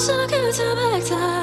suck it to back time.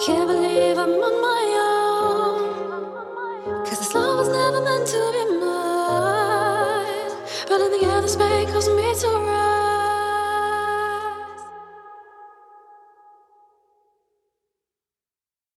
Can't believe I'm on my own. Cause this love was never meant to be mine. But in the end, this bay calls me to